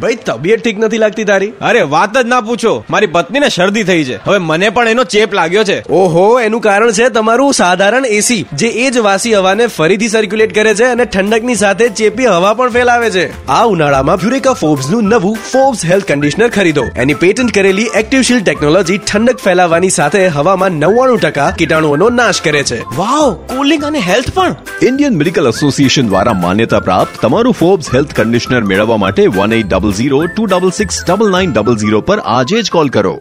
ભાઈ, તબિયત ઠીક નથી લાગતી તારી? અરે, વાત જ ના પૂછો. મારી પત્નીને શરદી થઈ છે. હવે મને પણ એનો ચેપ લાગ્યો છે. ઓહો, એનું કારણ છે તમારું સાધારણ એસી જે એ જ વાસી હવાને ફરીથી સર્ક્યુલેટ કરે છે અને ઠંડકની સાથે ચેપી હવા પણ ફેલાવે છે. આ ઉનાળામાં ફ્યુરેકા ફોર્બ્સનું નવું ફોર્બ્સ હેલ્થ કન્ડિશનર ખરીદો. એની પેટન્ટ કરેલી એક્ટિવ શીલ્ડ ટેકનોલોજી ઠંડક ફેલાવવાની સાથે હવામાં નવ્વાણું ટકા કીટાણુઓનો નાશ કરે છે. વાવ કુલિંગ અને હેલ્થ પણ. ઇન્ડિયન મેડિકલ એસોસિએશન દ્વારા માન્યતા પ્રાપ્ત તમારું ફોર્બ્સ હેલ્થ કન્ડિશનર મેળવવા માટે one eight double zero two double six double nine double zero પર આજે જ કોલ કરો.